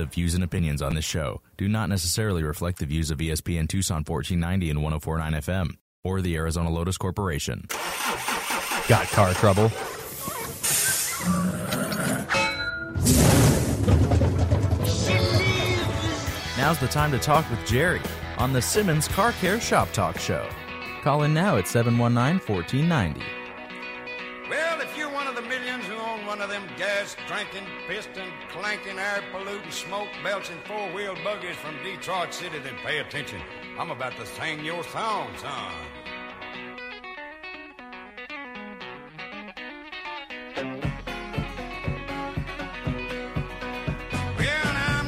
The views and opinions on this show do not necessarily reflect the views of ESPN Tucson 1490 and 1049 FM or the Arizona Lotus Corporation. Got car trouble? Now's the time to talk with Jerry on the Simmons Car Care Shop Talk Show. Call in now at 719 1490. Drinking, piston clanking, air polluting, smoke belching four wheel buggies from Detroit City, then pay attention. I'm about to sing your song, son. Well, now,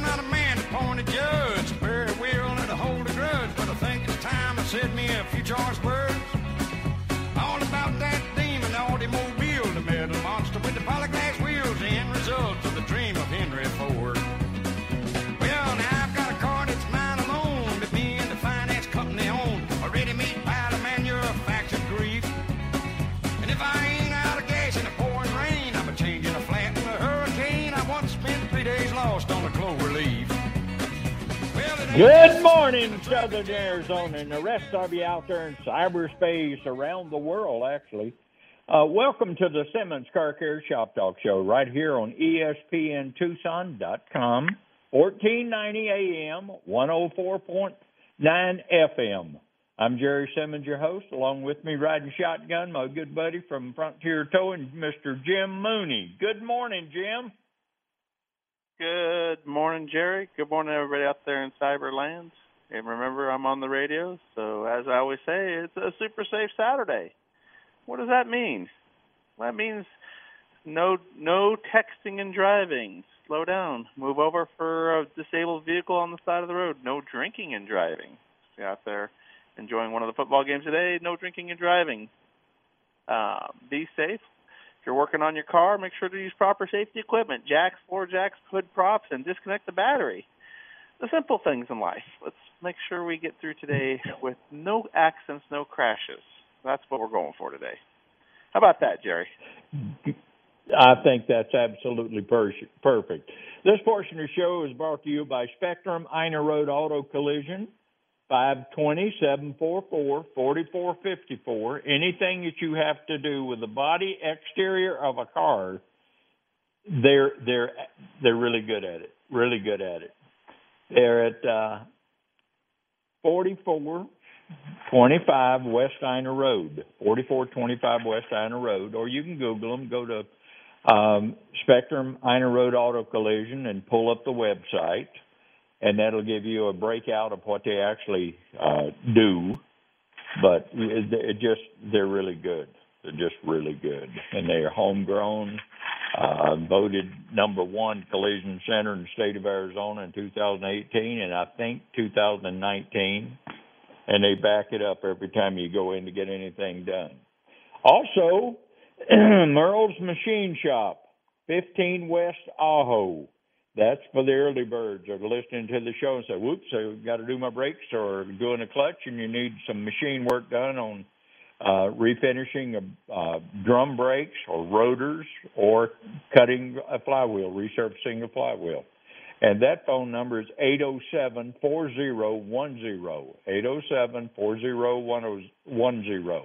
Good morning, Southern Arizona, and the rest of you out there in cyberspace around the world, actually. Uh, welcome to the Simmons Car Care Shop Talk Show right here on ESPNTucson.com, 1490 AM, 104.9 FM. I'm Jerry Simmons, your host. Along with me, riding shotgun, my good buddy from Frontier Towing, Mr. Jim Mooney. Good morning, Jim. Good morning, Jerry. Good morning, everybody out there in Cyberland. And remember, I'm on the radio, so as I always say, it's a super safe Saturday. What does that mean? Well, that means no no texting and driving. Slow down. Move over for a disabled vehicle on the side of the road. No drinking and driving. You're out there enjoying one of the football games today, no drinking and driving. Uh, be safe. If you're working on your car, make sure to use proper safety equipment, jacks, floor jacks, hood props, and disconnect the battery. The simple things in life. Let's make sure we get through today with no accidents, no crashes. That's what we're going for today. How about that, Jerry? I think that's absolutely per- perfect. This portion of the show is brought to you by Spectrum Ina Road Auto Collision, 520-744-4454. Anything that you have to do with the body exterior of a car, they're they're they're really good at it. Really good at it. They're at uh, 4425 West Ina Road, 4425 West Ina Road, or you can Google them. Go to um, Spectrum Ina Road Auto Collision and pull up the website, and that'll give you a breakout of what they actually uh, do. But it, it just they're really good. They're just really good, and they are homegrown. Uh, voted number one collision center in the state of Arizona in 2018, and I think 2019. And they back it up every time you go in to get anything done. Also, Merle's Machine Shop, 15 West Ajo. That's for the early birds that are listening to the show and say, whoops, I've got to do my brakes or doing a clutch and you need some machine work done on uh, refinishing of uh, drum brakes or rotors or cutting a flywheel, resurfacing a flywheel. And that phone number is 807 4010. 807 4010.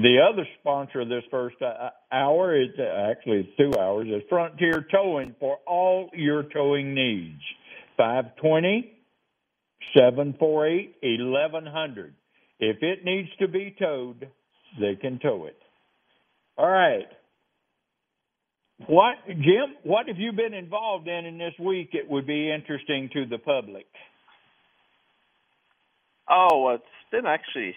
The other sponsor of this first uh, hour is uh, actually two hours is Frontier Towing for all your towing needs. 520 748 1100. If it needs to be towed, they can tow it. All right. What, Jim, what have you been involved in in this week? It would be interesting to the public. Oh, it's been actually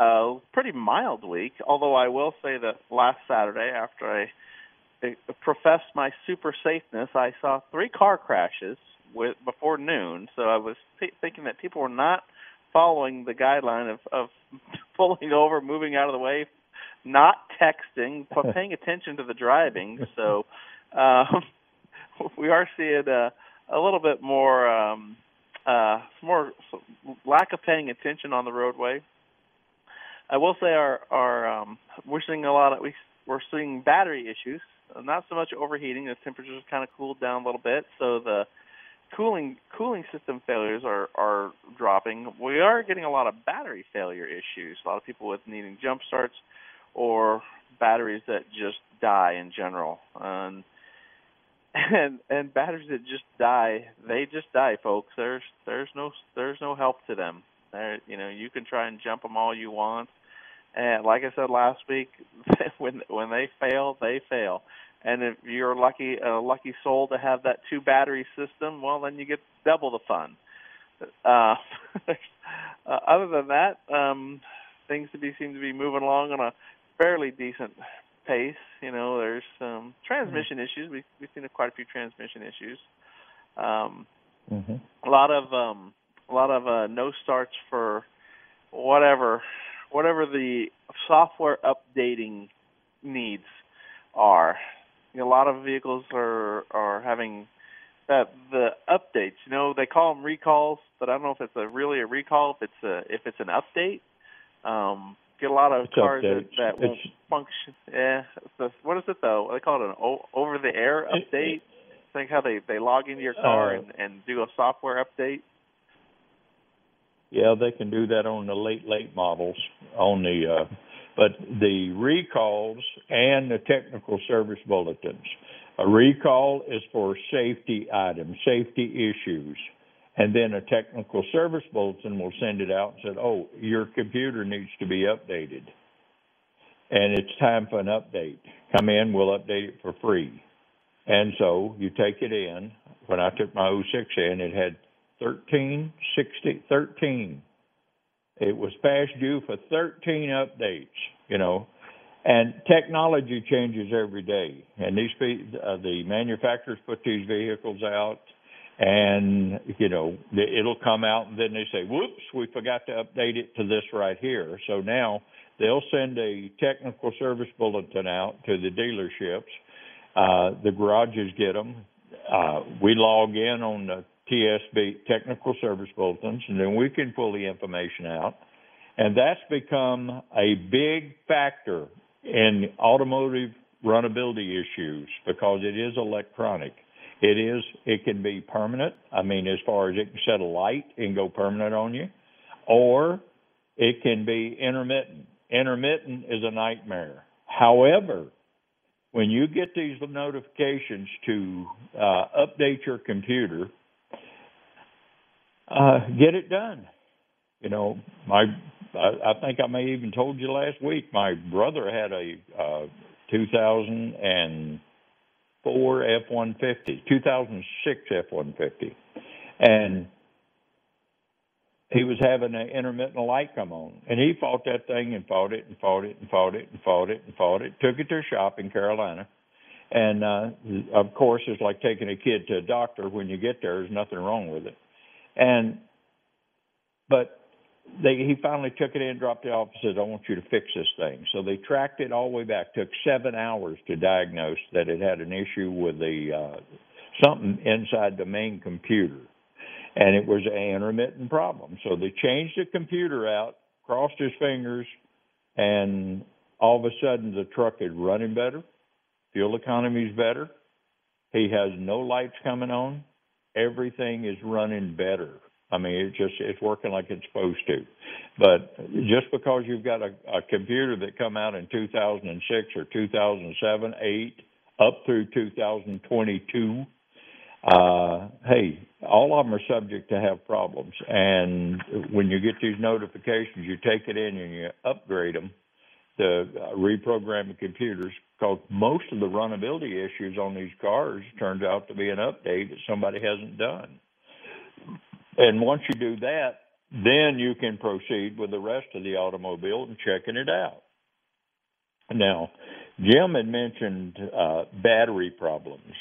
a pretty mild week, although I will say that last Saturday, after I I professed my super safeness, I saw three car crashes with before noon. So I was th- thinking that people were not following the guideline of of pulling over, moving out of the way, not texting, but paying attention to the driving. So um, we are seeing a, a little bit more um, uh, more lack of paying attention on the roadway. I will say our our um, we're seeing a lot of we we're seeing battery issues. Not so much overheating. The temperatures kind of cooled down a little bit, so the cooling cooling system failures are are dropping. We are getting a lot of battery failure issues. A lot of people with needing jump starts or batteries that just die in general. And and batteries that just die, they just die, folks. There's there's no there's no help to them. There, you know, you can try and jump them all you want, and like I said last week, when when they fail, they fail. And if you're lucky, a lucky soul to have that two battery system, well, then you get double the fun. Uh, uh, other than that, um, things to be seem to be moving along on a fairly decent pace. You know, there's some transmission mm-hmm. issues. We, we've seen quite a few transmission issues. Um, mm-hmm. A lot of um, a lot of uh, no starts for whatever whatever the software updating needs are. You know, a lot of vehicles are are having that the updates. You know, they call them recalls, but I don't know if it's a really a recall. If it's a if it's an update. Um, get a lot of it's cars updates. that, that won't it's, function. Yeah, the, what is it though? They call it an o- over the air update. It, Think how they they log into your car uh, and and do a software update. Yeah, they can do that on the late late models on the uh but the recalls and the technical service bulletins. A recall is for safety items, safety issues. And then a technical service bulletin will send it out and say, oh, your computer needs to be updated. And it's time for an update. Come in, we'll update it for free. And so you take it in. When I took my 06 in, it had 13, 60, 13. It was past due for 13 updates, you know. And technology changes every day. And these uh, the manufacturers put these vehicles out and you know it'll come out and then they say whoops we forgot to update it to this right here so now they'll send a technical service bulletin out to the dealerships uh, the garages get them uh, we log in on the tsb technical service bulletins and then we can pull the information out and that's become a big factor in automotive runnability issues because it is electronic it is, it can be permanent. I mean, as far as it can set a light and go permanent on you, or it can be intermittent. Intermittent is a nightmare. However, when you get these notifications to uh, update your computer, uh, get it done. You know, my I, I think I may even told you last week. My brother had a uh, 2000 and four F one fifty, two thousand six F one fifty, and he was having an intermittent light come on, and he fought that thing and fought it and fought it and fought it and fought it and fought it. Took it to a shop in Carolina, and uh, of course, it's like taking a kid to a doctor. When you get there, there's nothing wrong with it, and but they he finally took it in, dropped it off, and said, "I want you to fix this thing." So they tracked it all the way back. Took seven hours to diagnose that it had an issue with the uh, something inside the main computer, and it was an intermittent problem. So they changed the computer out, crossed his fingers, and all of a sudden the truck is running better, fuel economy is better. He has no lights coming on. Everything is running better. I mean, it just it's working like it's supposed to. But just because you've got a, a computer that come out in 2006 or 2007, 8, up through 2022, uh, hey, all of them are subject to have problems. And when you get these notifications, you take it in and you upgrade them to uh, reprogram the computers because most of the runnability issues on these cars turns out to be an update that somebody hasn't done. And once you do that, then you can proceed with the rest of the automobile and checking it out. Now, Jim had mentioned uh, battery problems.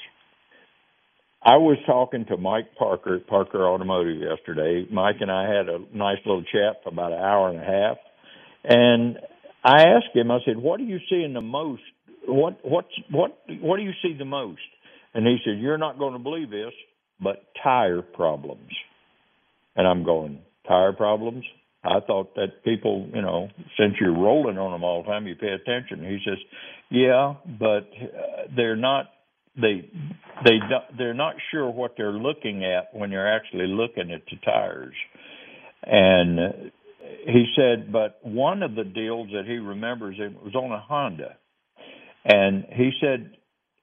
I was talking to Mike Parker at Parker Automotive yesterday. Mike and I had a nice little chat for about an hour and a half, and I asked him. I said, "What do you see in the most? What what's what what do you see the most?" And he said, "You're not going to believe this, but tire problems." And I'm going, tire problems? I thought that people, you know, since you're rolling on them all the time, you pay attention. He says, yeah, but uh, they're not they they they're not sure what they're looking at when you're actually looking at the tires. And he said, but one of the deals that he remembers it was on a Honda, and he said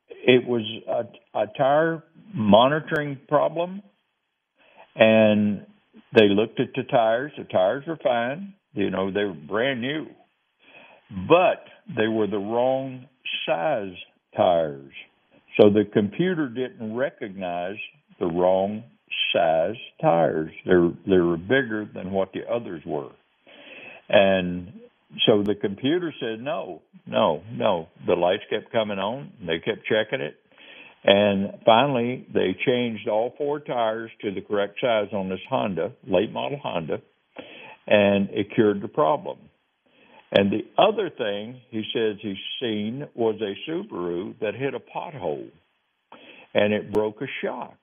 it was a, a tire monitoring problem, and they looked at the tires. The tires were fine. You know, they were brand new, but they were the wrong size tires. So the computer didn't recognize the wrong size tires. They were, they were bigger than what the others were. And so the computer said, no, no, no. The lights kept coming on. They kept checking it. And finally, they changed all four tires to the correct size on this Honda, late model Honda, and it cured the problem. And the other thing he says he's seen was a Subaru that hit a pothole and it broke a shock.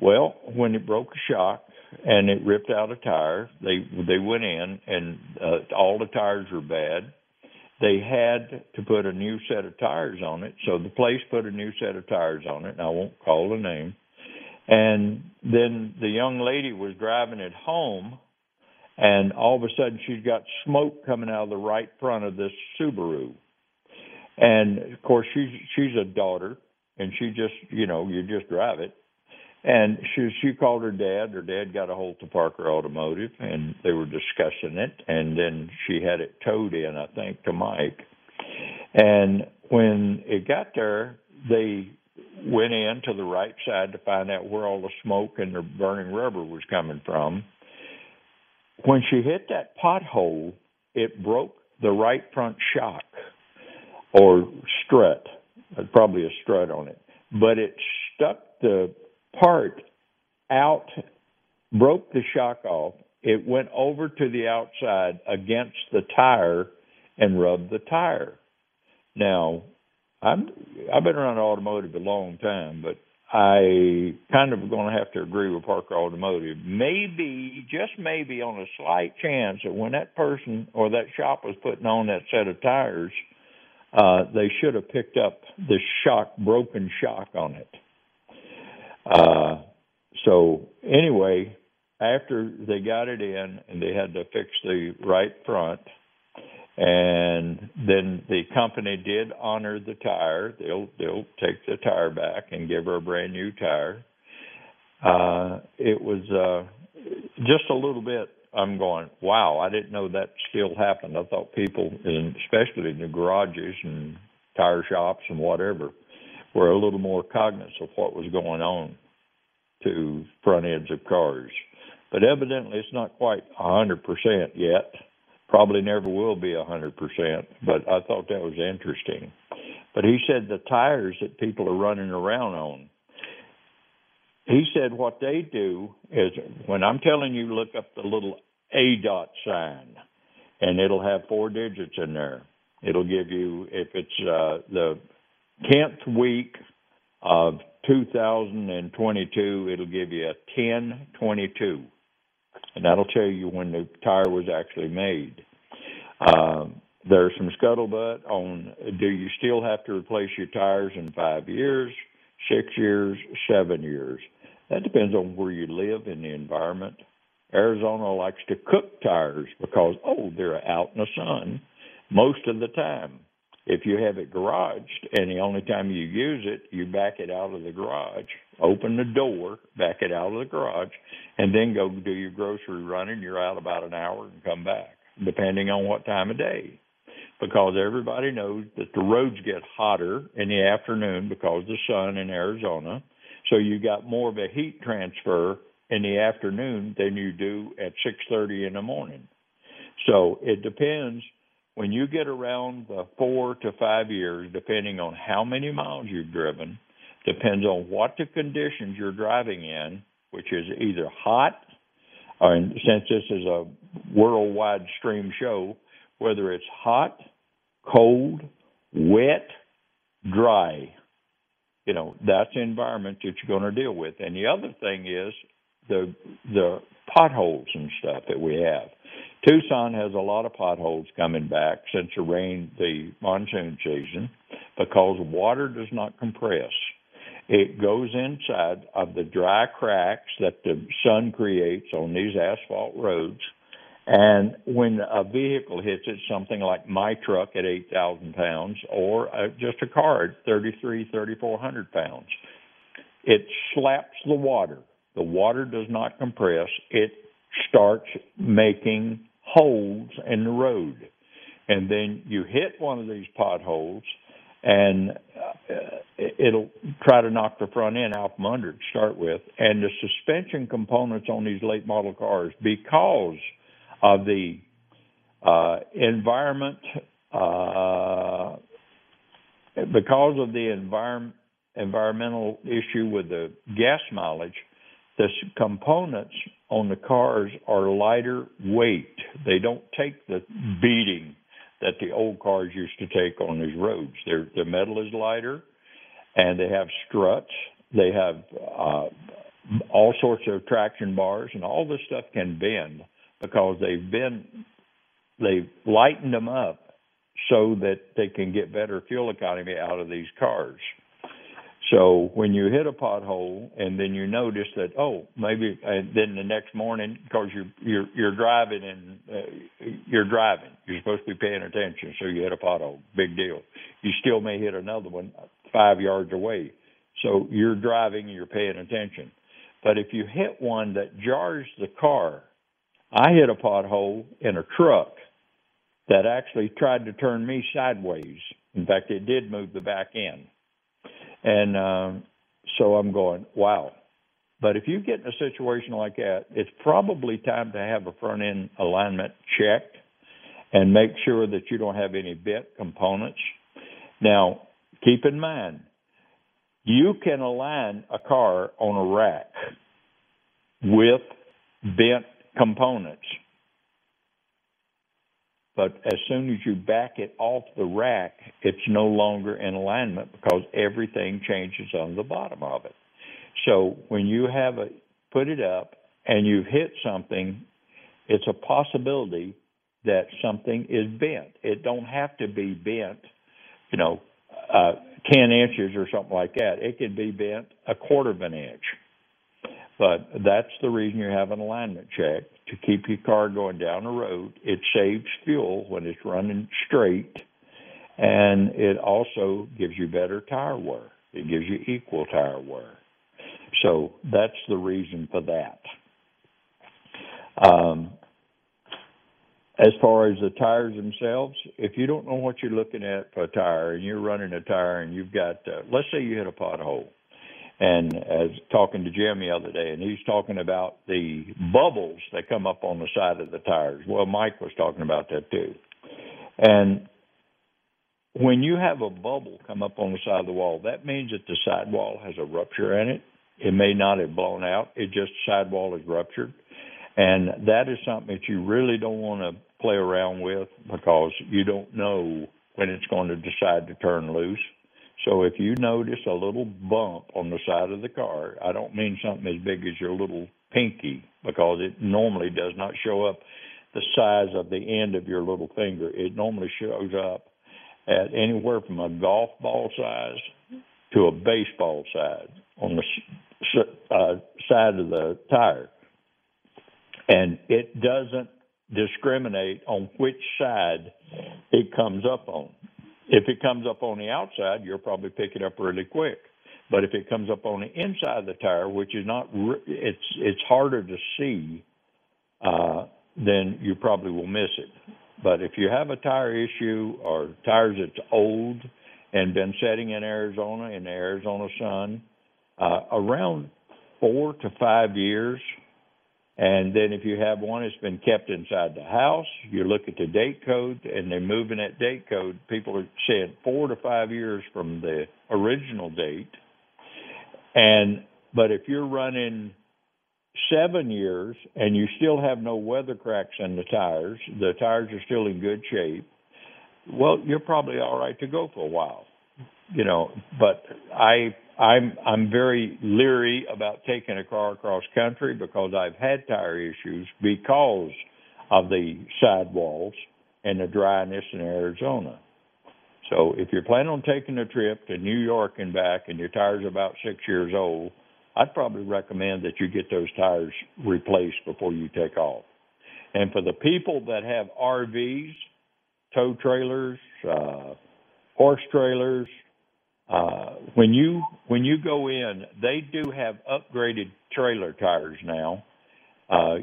Well, when it broke a shock and it ripped out a tire, they they went in and uh, all the tires were bad. They had to put a new set of tires on it, so the place put a new set of tires on it. And I won't call the name. And then the young lady was driving it home and all of a sudden she's got smoke coming out of the right front of this Subaru. And of course she's she's a daughter and she just you know, you just drive it. And she she called her dad. Her dad got a hold of Parker Automotive and they were discussing it and then she had it towed in, I think, to Mike. And when it got there, they went in to the right side to find out where all the smoke and the burning rubber was coming from when she hit that pothole, it broke the right front shock or strut. Probably a strut on it, but it stuck the part out, broke the shock off. It went over to the outside against the tire and rubbed the tire. Now, I'm I've been around automotive a long time, but I kind of going to have to agree with Parker Automotive. Maybe, just maybe, on a slight chance that when that person or that shop was putting on that set of tires, uh, they should have picked up the shock, broken shock on it. Uh, so anyway, after they got it in and they had to fix the right front, and then the company did honor the tire. They'll they'll take the tire back and give her a brand new tire. Uh, it was uh, just a little bit. I'm going, wow! I didn't know that still happened. I thought people, especially in the garages and tire shops and whatever, were a little more cognizant of what was going on to front ends of cars. But evidently, it's not quite a 100% yet probably never will be a hundred percent, but I thought that was interesting. But he said the tires that people are running around on. He said what they do is when I'm telling you look up the little A dot sign and it'll have four digits in there. It'll give you if it's uh the tenth week of 2022, it'll give you a 1022 and that'll tell you when the tire was actually made. Um, there's some scuttlebutt on do you still have to replace your tires in five years, six years, seven years? That depends on where you live in the environment. Arizona likes to cook tires because, oh, they're out in the sun most of the time. If you have it garaged and the only time you use it, you back it out of the garage, open the door, back it out of the garage, and then go do your grocery running. You're out about an hour and come back, depending on what time of day. Because everybody knows that the roads get hotter in the afternoon because the sun in Arizona. So you got more of a heat transfer in the afternoon than you do at 6:30 in the morning. So it depends when you get around the four to five years, depending on how many miles you've driven, depends on what the conditions you're driving in, which is either hot, uh, or since this is a worldwide stream show, whether it's hot, cold, wet, dry. You know, that's the environment that you're going to deal with. And the other thing is the the potholes and stuff that we have. Tucson has a lot of potholes coming back since the rain, the monsoon season, because water does not compress. it goes inside of the dry cracks that the sun creates on these asphalt roads. And when a vehicle hits it, something like my truck at 8,000 pounds or uh, just a car at 33, 3,400 pounds, it slaps the water. The water does not compress. It starts making holes in the road. And then you hit one of these potholes and uh, it'll try to knock the front end out from under to start with. And the suspension components on these late model cars, because of the uh, environment, uh, because of the environment environmental issue with the gas mileage, the components on the cars are lighter weight. They don't take the beating that the old cars used to take on these roads. Their the metal is lighter, and they have struts. They have uh, all sorts of traction bars, and all this stuff can bend because they've been they've lightened them up so that they can get better fuel economy out of these cars. So when you hit a pothole and then you notice that oh maybe and then the next morning because you're you're you're driving and uh, you're driving. You're supposed to be paying attention so you hit a pothole. Big deal. You still may hit another one five yards away. So you're driving and you're paying attention. But if you hit one that jars the car I hit a pothole in a truck that actually tried to turn me sideways. In fact it did move the back end and um, so I'm going, wow. But if you get in a situation like that, it's probably time to have a front end alignment checked and make sure that you don't have any bent components. Now, keep in mind, you can align a car on a rack with bent components. But as soon as you back it off the rack, it's no longer in alignment because everything changes on the bottom of it. So when you have a put it up and you've hit something, it's a possibility that something is bent. It don't have to be bent, you know, uh, 10 inches or something like that. It could be bent a quarter of an inch. But that's the reason you have an alignment check to keep your car going down the road. It saves fuel when it's running straight, and it also gives you better tire wear. It gives you equal tire wear. So that's the reason for that. Um, as far as the tires themselves, if you don't know what you're looking at for a tire and you're running a tire and you've got, uh, let's say you hit a pothole and as talking to Jim the other day, and he's talking about the bubbles that come up on the side of the tires. Well, Mike was talking about that too. And when you have a bubble come up on the side of the wall, that means that the sidewall has a rupture in it. It may not have blown out. It just sidewall is ruptured. And that is something that you really don't want to play around with because you don't know when it's going to decide to turn loose. So if you notice a little bump on the side of the car, I don't mean something as big as your little pinky because it normally does not show up the size of the end of your little finger. It normally shows up at anywhere from a golf ball size to a baseball size on the uh, side of the tire. And it doesn't discriminate on which side it comes up on. If it comes up on the outside, you'll probably pick it up really quick. But if it comes up on the inside of the tire, which is not, it's it's harder to see, uh, then you probably will miss it. But if you have a tire issue or tires that's old and been setting in Arizona in the Arizona sun, uh, around four to five years, and then if you have one that's been kept inside the house, you look at the date code and they're moving that date code. People are saying four to five years from the original date. And but if you're running seven years and you still have no weather cracks in the tires, the tires are still in good shape, well, you're probably all right to go for a while. You know, but I I'm I'm very leery about taking a car across country because I've had tire issues because of the sidewalls and the dryness in Arizona. So if you're planning on taking a trip to New York and back and your tire's about six years old, I'd probably recommend that you get those tires replaced before you take off. And for the people that have RVs, tow trailers, uh, horse trailers, uh, when you when you go in, they do have upgraded trailer tires now. Uh,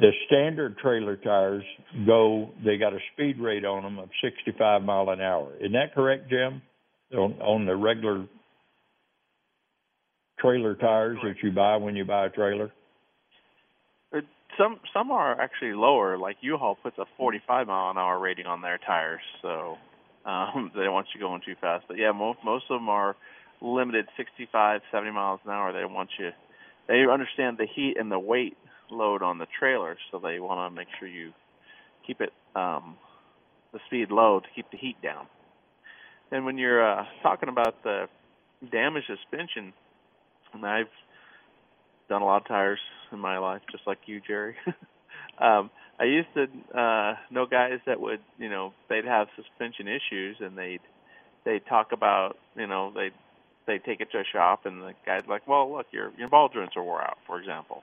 the standard trailer tires go they got a speed rate on them of 65 mile an hour. Isn't that correct jim? On, on the regular trailer tires that you buy when you buy a trailer? Uh, some some are actually lower. Like u-haul puts a 45 mile an hour rating on their tires so um they don't want you going too fast but yeah most most of them are limited 65 70 miles an hour they want you they understand the heat and the weight load on the trailer, so they want to make sure you keep it um, the speed low to keep the heat down. And when you're uh, talking about the damaged suspension, and I've done a lot of tires in my life, just like you, Jerry. um, I used to uh, know guys that would, you know, they'd have suspension issues, and they'd they'd talk about, you know, they they take it to a shop, and the guy's like, well, look, your your ball joints are wore out, for example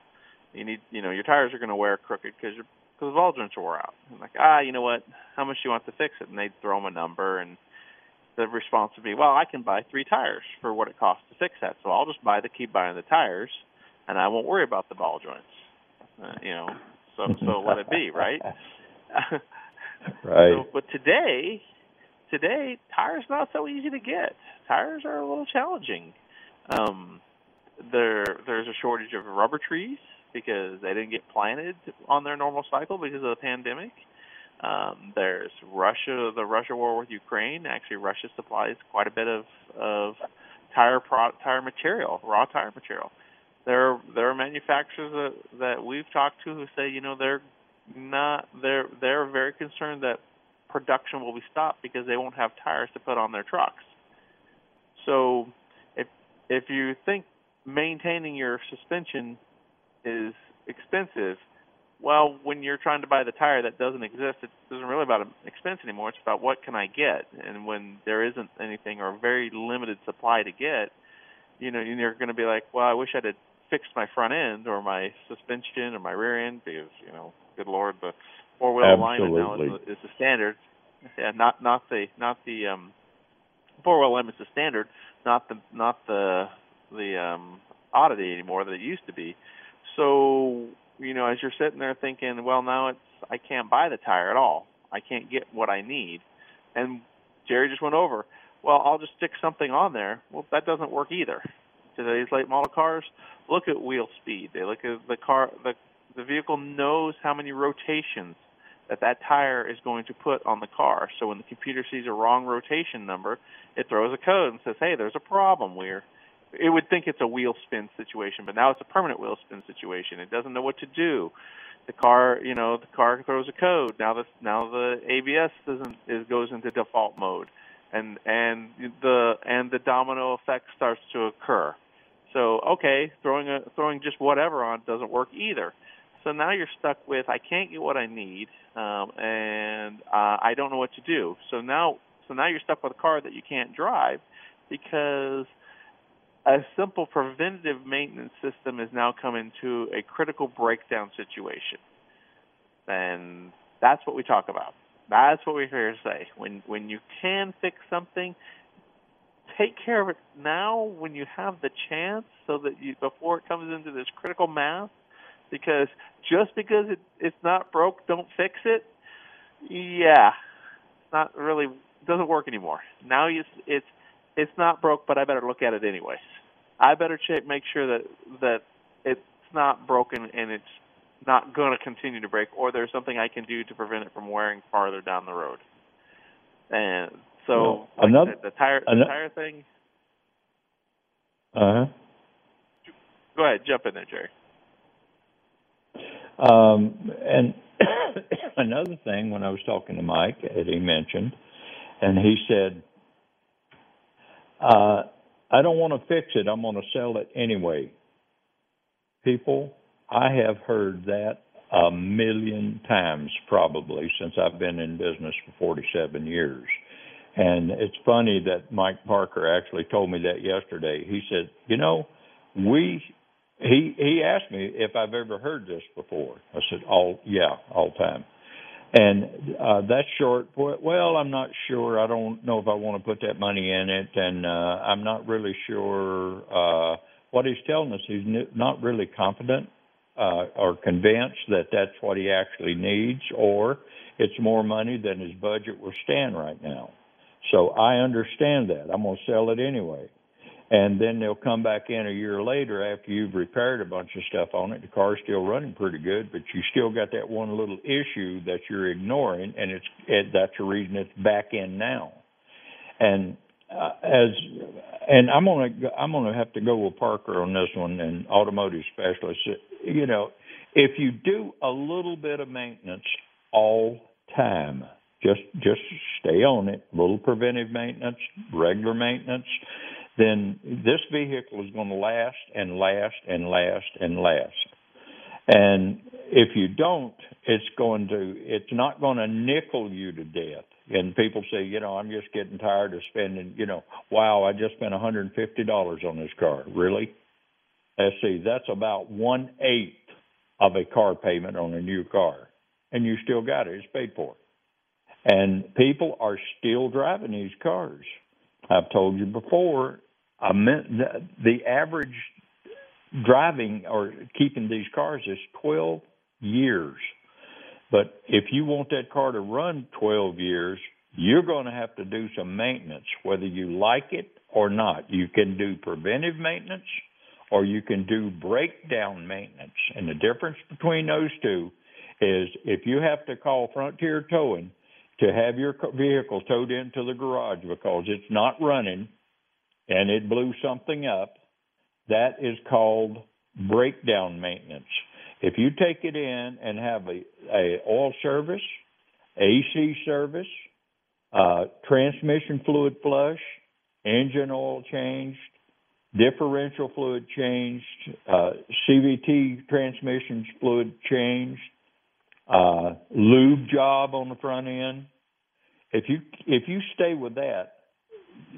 you need, you know, your tires are to wear crooked because your because the ball joints are wore out. I'm like, ah, you know what? How much do you want to fix it? And they'd throw them a number, and the response would be, well, I can buy three tires for what it costs to fix that. So I'll just buy the keep buying the tires, and I won't worry about the ball joints. Uh, you know, so so let it be, right? right. So, but today, today tires not so easy to get. Tires are a little challenging. Um, there there's a shortage of rubber trees because they didn't get planted on their normal cycle because of the pandemic. Um, there's Russia, the Russia war with Ukraine. Actually, Russia supplies quite a bit of of tire pro, tire material, raw tire material. There there are manufacturers that, that we've talked to who say, you know, they're not they're they're very concerned that production will be stopped because they won't have tires to put on their trucks. So if if you think maintaining your suspension is expensive. Well, when you're trying to buy the tire that doesn't exist, it isn't really about expense anymore. It's about what can I get, and when there isn't anything or a very limited supply to get, you know, you're going to be like, well, I wish I'd fixed my front end or my suspension or my rear end because you know, good lord, the four wheel alignment now is, is the standard. Yeah, not not the not the um four wheel alignment is the standard, not the not the the um oddity anymore that it used to be. So, you know, as you're sitting there thinking, well, now it's I can't buy the tire at all. I can't get what I need. And Jerry just went over, well, I'll just stick something on there. Well, that doesn't work either. Today's late model cars look at wheel speed. They look at the car the the vehicle knows how many rotations that that tire is going to put on the car. So when the computer sees a wrong rotation number, it throws a code and says, "Hey, there's a problem. We're it would think it's a wheel spin situation, but now it's a permanent wheel spin situation. It doesn't know what to do. The car, you know, the car throws a code. Now the now the ABS doesn't is goes into default mode, and and the and the domino effect starts to occur. So okay, throwing a throwing just whatever on doesn't work either. So now you're stuck with I can't get what I need, um, and uh, I don't know what to do. So now so now you're stuck with a car that you can't drive because a simple preventative maintenance system has now come into a critical breakdown situation. And that's what we talk about. That's what here to say. When when you can fix something, take care of it now when you have the chance so that you before it comes into this critical mass because just because it it's not broke, don't fix it. Yeah. Not really doesn't work anymore. Now it's it's it's not broke, but I better look at it anyways. I better check, make sure that that it's not broken and it's not going to continue to break, or there's something I can do to prevent it from wearing farther down the road. And so, like another, the, the tire, the tire thing. Uh huh. Go ahead, jump in there, Jerry. Um, and another thing, when I was talking to Mike, Eddie mentioned, and he said, uh, I don't want to fix it. I'm going to sell it anyway. People, I have heard that a million times probably since I've been in business for 47 years. And it's funny that Mike Parker actually told me that yesterday. He said, "You know, we." He he asked me if I've ever heard this before. I said, "All yeah, all time." And uh, that's short. Well, I'm not sure. I don't know if I want to put that money in it, and uh, I'm not really sure. Uh, what he's telling us, he's not really confident uh, or convinced that that's what he actually needs, or it's more money than his budget will stand right now. So I understand that. I'm going to sell it anyway. And then they'll come back in a year later after you've repaired a bunch of stuff on it. The car's still running pretty good, but you still got that one little issue that you're ignoring, and it's it, that's the reason it's back in now. And uh, as and I'm gonna I'm gonna have to go with Parker on this one and automotive specialist. You know, if you do a little bit of maintenance all time, just just stay on it, little preventive maintenance, regular maintenance, then this vehicle is going to last and last and last and last. And if you don't, it's going to it's not going to nickel you to death. And people say, you know, I'm just getting tired of spending, you know, wow, I just spent $150 on this car. Really? Let's see, that's about one eighth of a car payment on a new car, and you still got it. It's paid for. And people are still driving these cars. I've told you before, I meant the, the average driving or keeping these cars is 12 years. But if you want that car to run 12 years, you're going to have to do some maintenance, whether you like it or not. You can do preventive maintenance or you can do breakdown maintenance. And the difference between those two is if you have to call Frontier Towing to have your vehicle towed into the garage because it's not running and it blew something up, that is called breakdown maintenance. If you take it in and have a, a oil service, AC service, uh, transmission fluid flush, engine oil changed, differential fluid changed, uh, CVT transmissions fluid changed, uh, lube job on the front end. If you if you stay with that,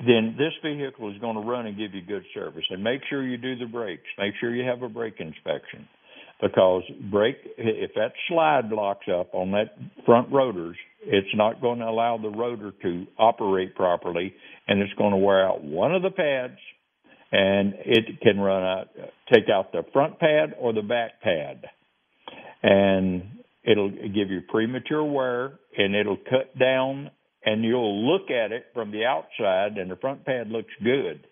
then this vehicle is going to run and give you good service. And make sure you do the brakes. Make sure you have a brake inspection because brake if that slide locks up on that front rotors, it's not going to allow the rotor to operate properly, and it's going to wear out one of the pads, and it can run out take out the front pad or the back pad, and it'll give you premature wear, and it'll cut down and you'll look at it from the outside and the front pad looks good.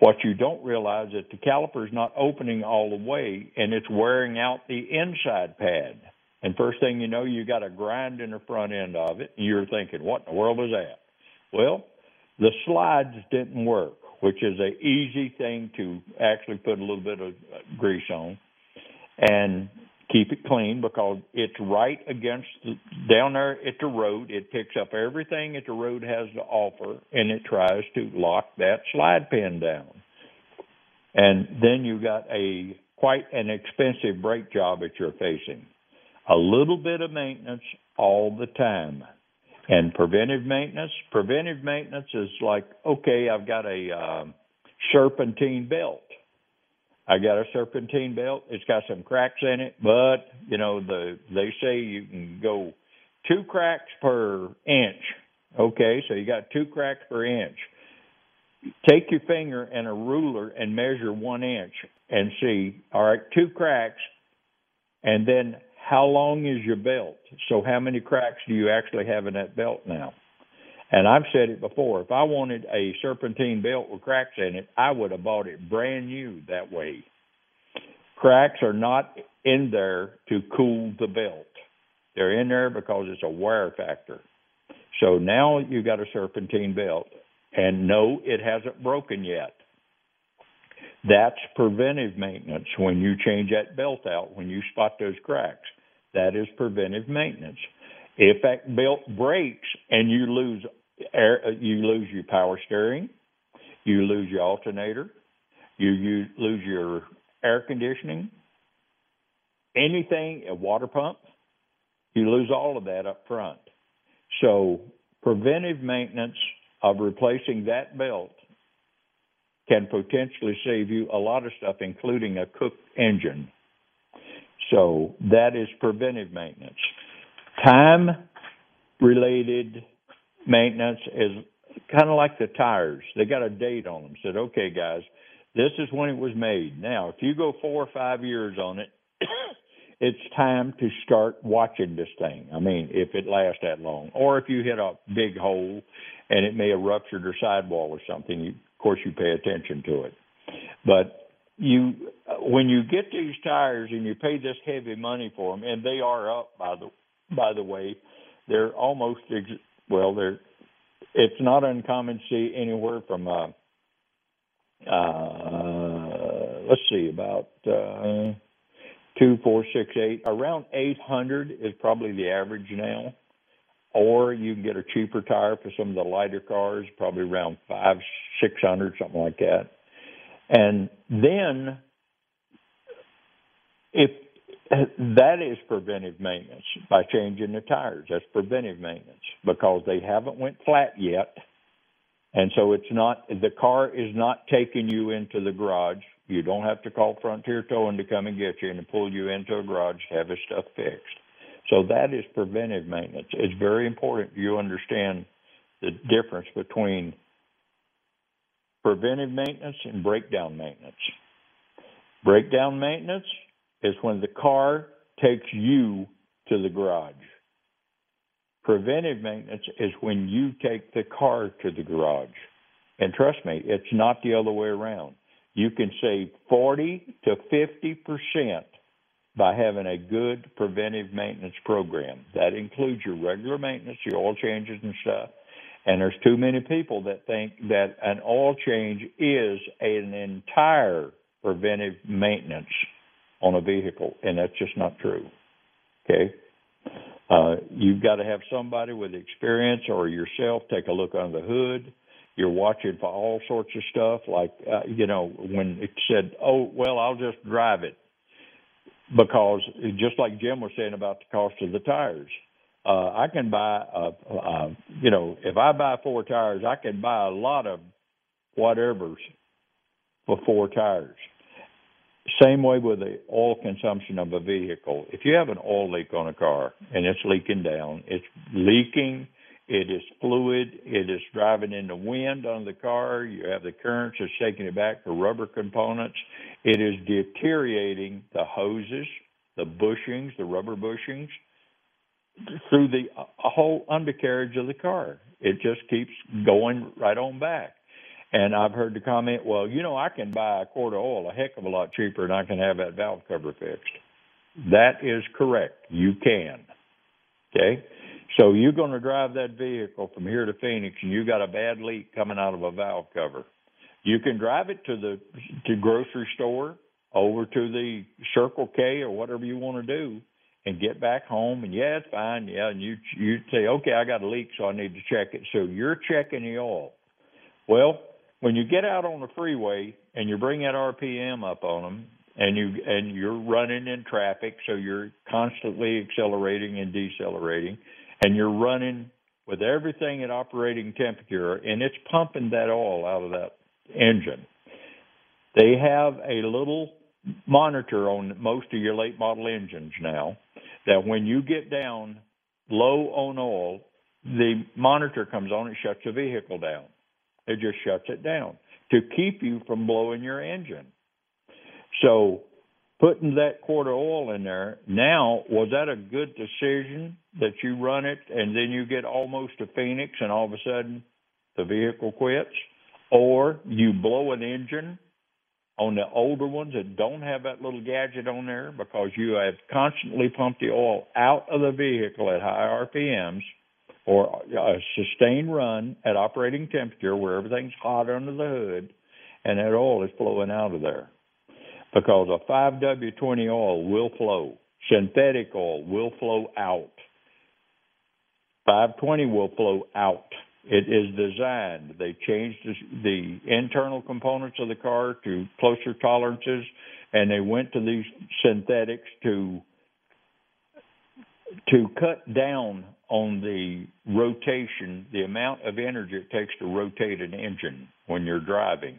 What you don't realize is that the caliper is not opening all the way and it's wearing out the inside pad. And first thing you know, you got a grind in the front end of it, and you're thinking, "What in the world is that?" Well, the slides didn't work, which is a easy thing to actually put a little bit of grease on. And keep it clean because it's right against the, down there at the road. It picks up everything that the road has to offer and it tries to lock that slide pin down. And then you got a quite an expensive brake job that you're facing. A little bit of maintenance all the time. And preventive maintenance, preventive maintenance is like, okay, I've got a uh, serpentine belt I got a serpentine belt. It's got some cracks in it, but you know the they say you can go two cracks per inch. Okay, so you got two cracks per inch. Take your finger and a ruler and measure one inch and see. All right, two cracks, and then how long is your belt? So how many cracks do you actually have in that belt now? And I've said it before. If I wanted a serpentine belt with cracks in it, I would have bought it brand new that way. Cracks are not in there to cool the belt. They're in there because it's a wear factor. So now you've got a serpentine belt, and no, it hasn't broken yet. That's preventive maintenance when you change that belt out, when you spot those cracks. That is preventive maintenance. If that belt breaks and you lose air, uh, you lose your power steering, you lose your alternator, you, you lose your air conditioning, anything, a water pump, you lose all of that up front. So preventive maintenance of replacing that belt can potentially save you a lot of stuff, including a cooked engine. So that is preventive maintenance. Time related maintenance is kind of like the tires. They got a date on them. Said, okay, guys, this is when it was made. Now, if you go four or five years on it, it's time to start watching this thing. I mean, if it lasts that long, or if you hit a big hole and it may have ruptured or sidewall or something, you, of course you pay attention to it. But you, when you get these tires and you pay this heavy money for them, and they are up by the by the way, they're almost ex- well, they're it's not uncommon to see anywhere from uh, uh, let's see about uh, two, four, six, eight, around 800 is probably the average now. Or you can get a cheaper tire for some of the lighter cars, probably around five, six hundred, something like that. And then, if that is preventive maintenance by changing the tires, that's preventive maintenance because they haven't went flat yet, and so it's not the car is not taking you into the garage you don't have to call Frontier Towing to come and get you and pull you into a garage to have his stuff fixed. So that is preventive maintenance. It's very important you understand the difference between preventive maintenance and breakdown maintenance. Breakdown maintenance is when the car takes you to the garage. Preventive maintenance is when you take the car to the garage. And trust me, it's not the other way around you can save 40 to 50 percent by having a good preventive maintenance program. That includes your regular maintenance, your oil changes and stuff. And there's too many people that think that an oil change is an entire preventive maintenance on a vehicle, and that's just not true. Okay? Uh, you've got to have somebody with experience or yourself take a look under the hood you're watching for all sorts of stuff, like uh, you know when it said, "Oh, well, I'll just drive it," because just like Jim was saying about the cost of the tires, uh, I can buy a, a, you know, if I buy four tires, I can buy a lot of whatever's for four tires. Same way with the oil consumption of a vehicle. If you have an oil leak on a car and it's leaking down, it's leaking it is fluid. It is driving in the wind on the car. You have the currents that's shaking it back to rubber components. It is deteriorating the hoses, the bushings, the rubber bushings through the uh, whole undercarriage of the car. It just keeps going right on back. And I've heard the comment, well, you know, I can buy a quart of oil a heck of a lot cheaper and I can have that valve cover fixed. That is correct. You can. Okay? So you're going to drive that vehicle from here to Phoenix, and you got a bad leak coming out of a valve cover. You can drive it to the to grocery store, over to the Circle K or whatever you want to do, and get back home. And yeah, it's fine. Yeah, and you you say, okay, I got a leak, so I need to check it. So you're checking the oil. Well, when you get out on the freeway and you bring that RPM up on them, and you and you're running in traffic, so you're constantly accelerating and decelerating and you're running with everything at operating temperature and it's pumping that oil out of that engine. They have a little monitor on most of your late model engines now that when you get down low on oil, the monitor comes on and shuts the vehicle down. It just shuts it down to keep you from blowing your engine. So putting that quart of oil in there. Now, was that a good decision that you run it and then you get almost to Phoenix and all of a sudden the vehicle quits? Or you blow an engine on the older ones that don't have that little gadget on there because you have constantly pumped the oil out of the vehicle at high RPMs or a sustained run at operating temperature where everything's hot under the hood and that oil is flowing out of there because a 5W20 oil will flow. Synthetic oil will flow out. 520 will flow out. It is designed. They changed the internal components of the car to closer tolerances, and they went to these synthetics to to cut down on the rotation, the amount of energy it takes to rotate an engine when you're driving.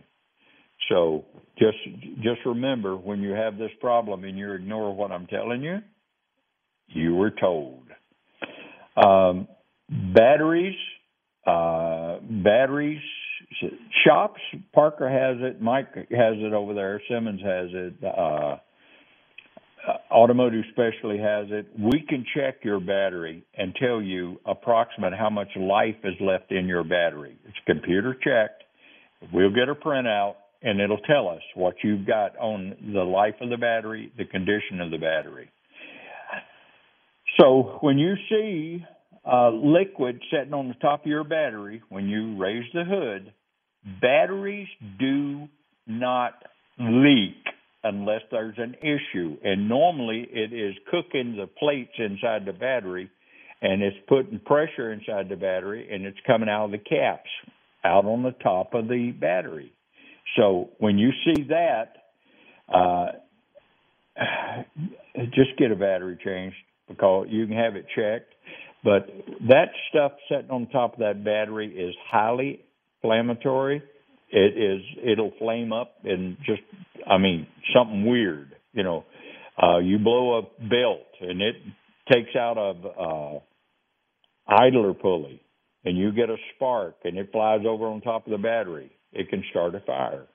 So just just remember when you have this problem and you ignore what I'm telling you, you were told. Um, batteries, uh, batteries, shops. Parker has it. Mike has it over there. Simmons has it. Uh, Automotive Specialty has it. We can check your battery and tell you approximate how much life is left in your battery. It's computer checked. We'll get a printout and it'll tell us what you've got on the life of the battery, the condition of the battery. So when you see uh, liquid sitting on the top of your battery, when you raise the hood, batteries do not leak unless there's an issue. And normally it is cooking the plates inside the battery and it's putting pressure inside the battery and it's coming out of the caps out on the top of the battery. So when you see that, uh, just get a battery changed because you can have it checked. But that stuff sitting on top of that battery is highly inflammatory. It is it'll flame up and just I mean something weird. You know, uh, you blow a belt and it takes out a uh, idler pulley, and you get a spark and it flies over on top of the battery. It can start a fire.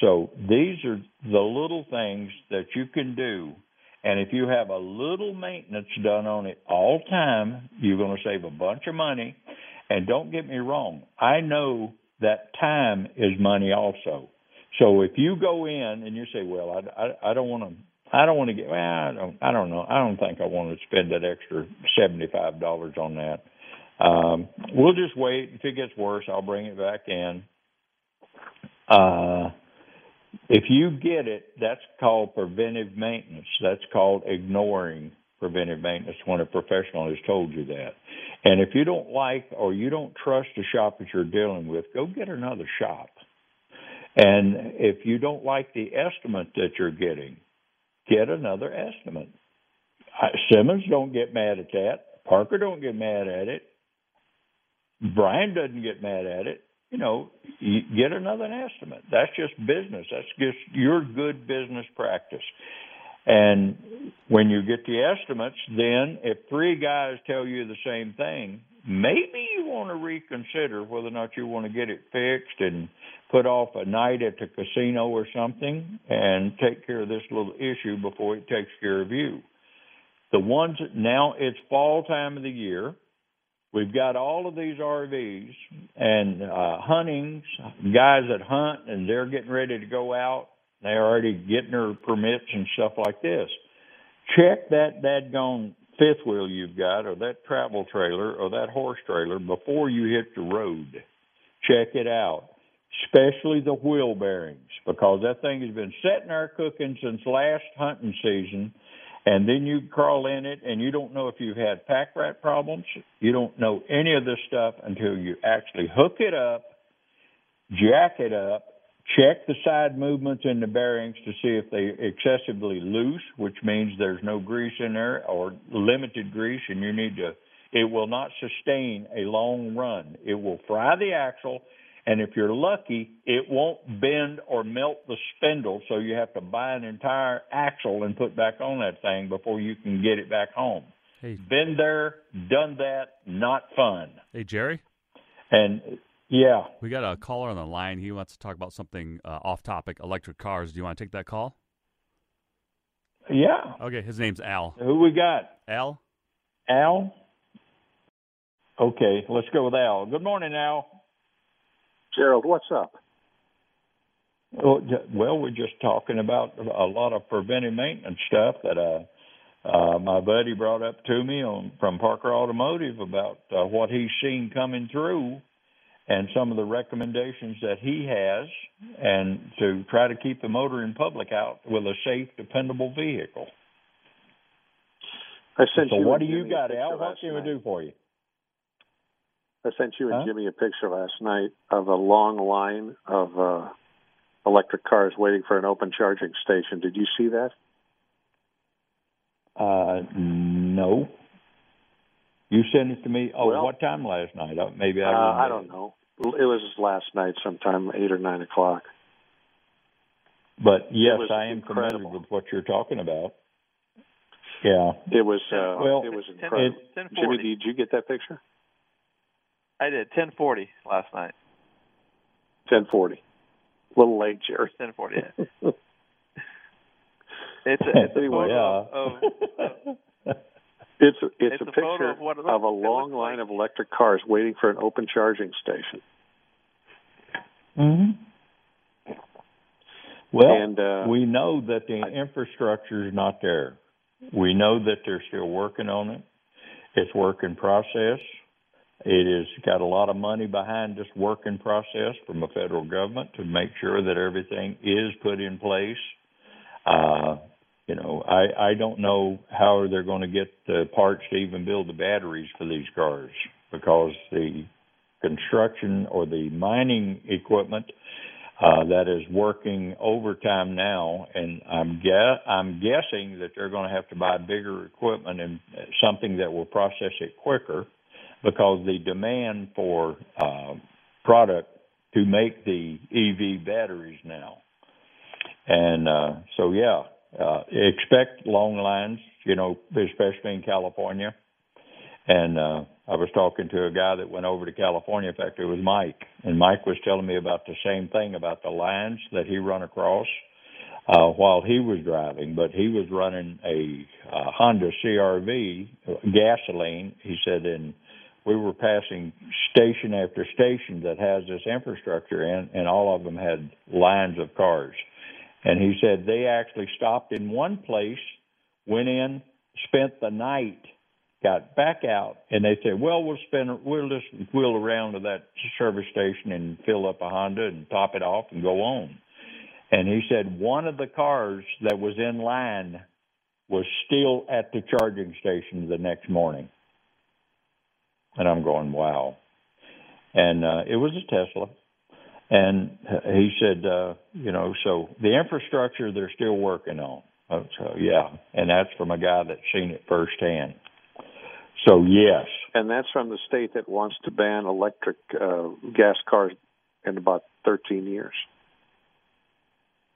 So these are the little things that you can do and if you have a little maintenance done on it all time, you're going to save a bunch of money. And don't get me wrong, I know that time is money also. So if you go in and you say, "Well, I, I, I don't want to." I don't want to get. Well, I don't. I don't know. I don't think I want to spend that extra seventy-five dollars on that. Um, we'll just wait. If it gets worse, I'll bring it back in. Uh, if you get it, that's called preventive maintenance. That's called ignoring preventive maintenance when a professional has told you that. And if you don't like or you don't trust the shop that you're dealing with, go get another shop. And if you don't like the estimate that you're getting, get another estimate. Simmons don't get mad at that. Parker don't get mad at it. Brian doesn't get mad at it you know, you get another estimate. That's just business. That's just your good business practice. And when you get the estimates, then if three guys tell you the same thing, maybe you want to reconsider whether or not you want to get it fixed and put off a night at the casino or something and take care of this little issue before it takes care of you. The ones now it's fall time of the year We've got all of these RVs and uh, huntings, guys that hunt and they're getting ready to go out. They're already getting their permits and stuff like this. Check that dadgone fifth wheel you've got or that travel trailer or that horse trailer before you hit the road. Check it out, especially the wheel bearings because that thing has been sitting there cooking since last hunting season and then you crawl in it and you don't know if you've had pack rat problems. You don't know any of this stuff until you actually hook it up, jack it up, check the side movements in the bearings to see if they're excessively loose, which means there's no grease in there or limited grease and you need to it will not sustain a long run. It will fry the axle and if you're lucky, it won't bend or melt the spindle, so you have to buy an entire axle and put back on that thing before you can get it back home. Hey. Been there, done that, not fun. Hey, Jerry? And yeah. We got a caller on the line. He wants to talk about something uh, off topic electric cars. Do you want to take that call? Yeah. Okay, his name's Al. Who we got? Al? Al? Okay, let's go with Al. Good morning, Al. Gerald, what's up? Well, we're just talking about a lot of preventive maintenance stuff that uh, uh, my buddy brought up to me on from Parker Automotive about uh, what he's seen coming through and some of the recommendations that he has, and to try to keep the motoring public out with a safe, dependable vehicle. I sent so you. what do you got, Al? What can we do for you? I sent you and Huh? Jimmy a picture last night of a long line of uh, electric cars waiting for an open charging station. Did you see that? Uh, no. You sent it to me. Oh, Well- what time last night? Uh, Maybe I. Uh, I don't know. It was last night, sometime eight or nine o'clock. But yes, I am familiar incredible. with what you're talking about. Yeah. It was. Uh, Well, it was incredible. ten Jimmy, did you get that picture? I did ten forty last night. Ten forty. A little late, Jerry. Ten forty. It's a, it's a Anyway, photo yeah. of, of It's a, it's, It's a a picture of what of a long line like- of electric cars waiting for an open charging station. hmm Well, and uh, we know that the infrastructure is not there. We know that they're still working on it. It's work in process. It has got a lot of money behind this work in process from the federal government to make sure that everything is put in place. Uh, you know, I, I don't know how they're going to get the parts to even build the batteries for these cars because the construction or the mining equipment uh, that is working overtime now, and I'm I'm guessing that they're going to have to buy bigger equipment and something that will process it quicker, because the demand for uh, product to make the EV batteries now, and uh, so yeah, uh, expect long lines, you know, especially in California. And uh, I was talking to a guy that went over to California. In fact, it was Mike, and Mike was telling me about the same thing about the lines that he run across uh, while he was driving. But he was running a uh, Honda CRV gasoline. He said, and we were passing station after station that has this infrastructure in, and all of them had lines of cars. And he said they actually stopped in one place, went in, spent the night got back out and they said, "Well, we'll spend we'll just wheel around to that service station and fill up a Honda and top it off and go on." And he said one of the cars that was in line was still at the charging station the next morning. And I'm going, "Wow." And uh it was a Tesla. And he said, uh, you know, so the infrastructure they're still working on. Uh, So yeah, and that's from a guy that's seen it firsthand. So yes, and that's from the state that wants to ban electric uh, gas cars in about 13 years.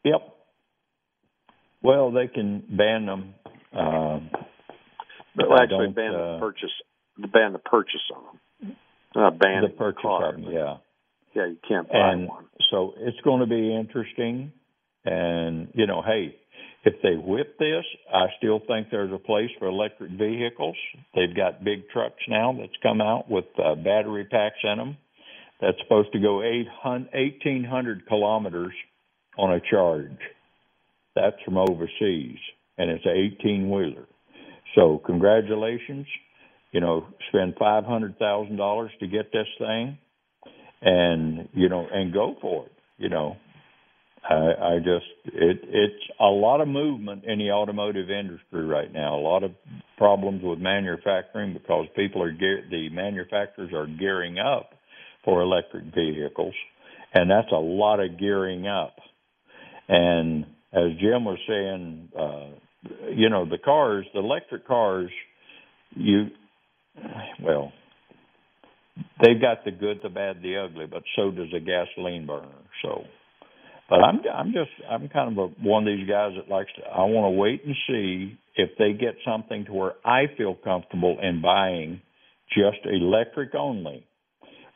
yep. Well, they can ban them. Uh, But I actually, ban uh, the purchase, ban the purchase of them. Not ban the the purchase car. of them, yeah. Yeah, you can't buy And one. so it's going to be interesting. And you know, hey, if they whip this, I still think there's a place for electric vehicles. They've got big trucks now that's come out with uh, battery packs in them. That's supposed to go 800, 1,800 kilometers on a charge. That's from overseas, and it's an 18 wheeler. So congratulations. You know, spend five hundred thousand dollars to get this thing, and you know, and go for it. You know, I, I just it it's a lot of movement in the automotive industry right now. A lot of problems with manufacturing because people are gear, the manufacturers are gearing up for electric vehicles, and that's a lot of gearing up. And as Jim was saying, uh, you know, the cars, the electric cars, you well, they've got the good, the bad, the ugly, but so does a gasoline burner. So, but I'm I'm just I'm kind of a, one of these guys that likes to. I want to wait and see if they get something to where I feel comfortable in buying just electric only.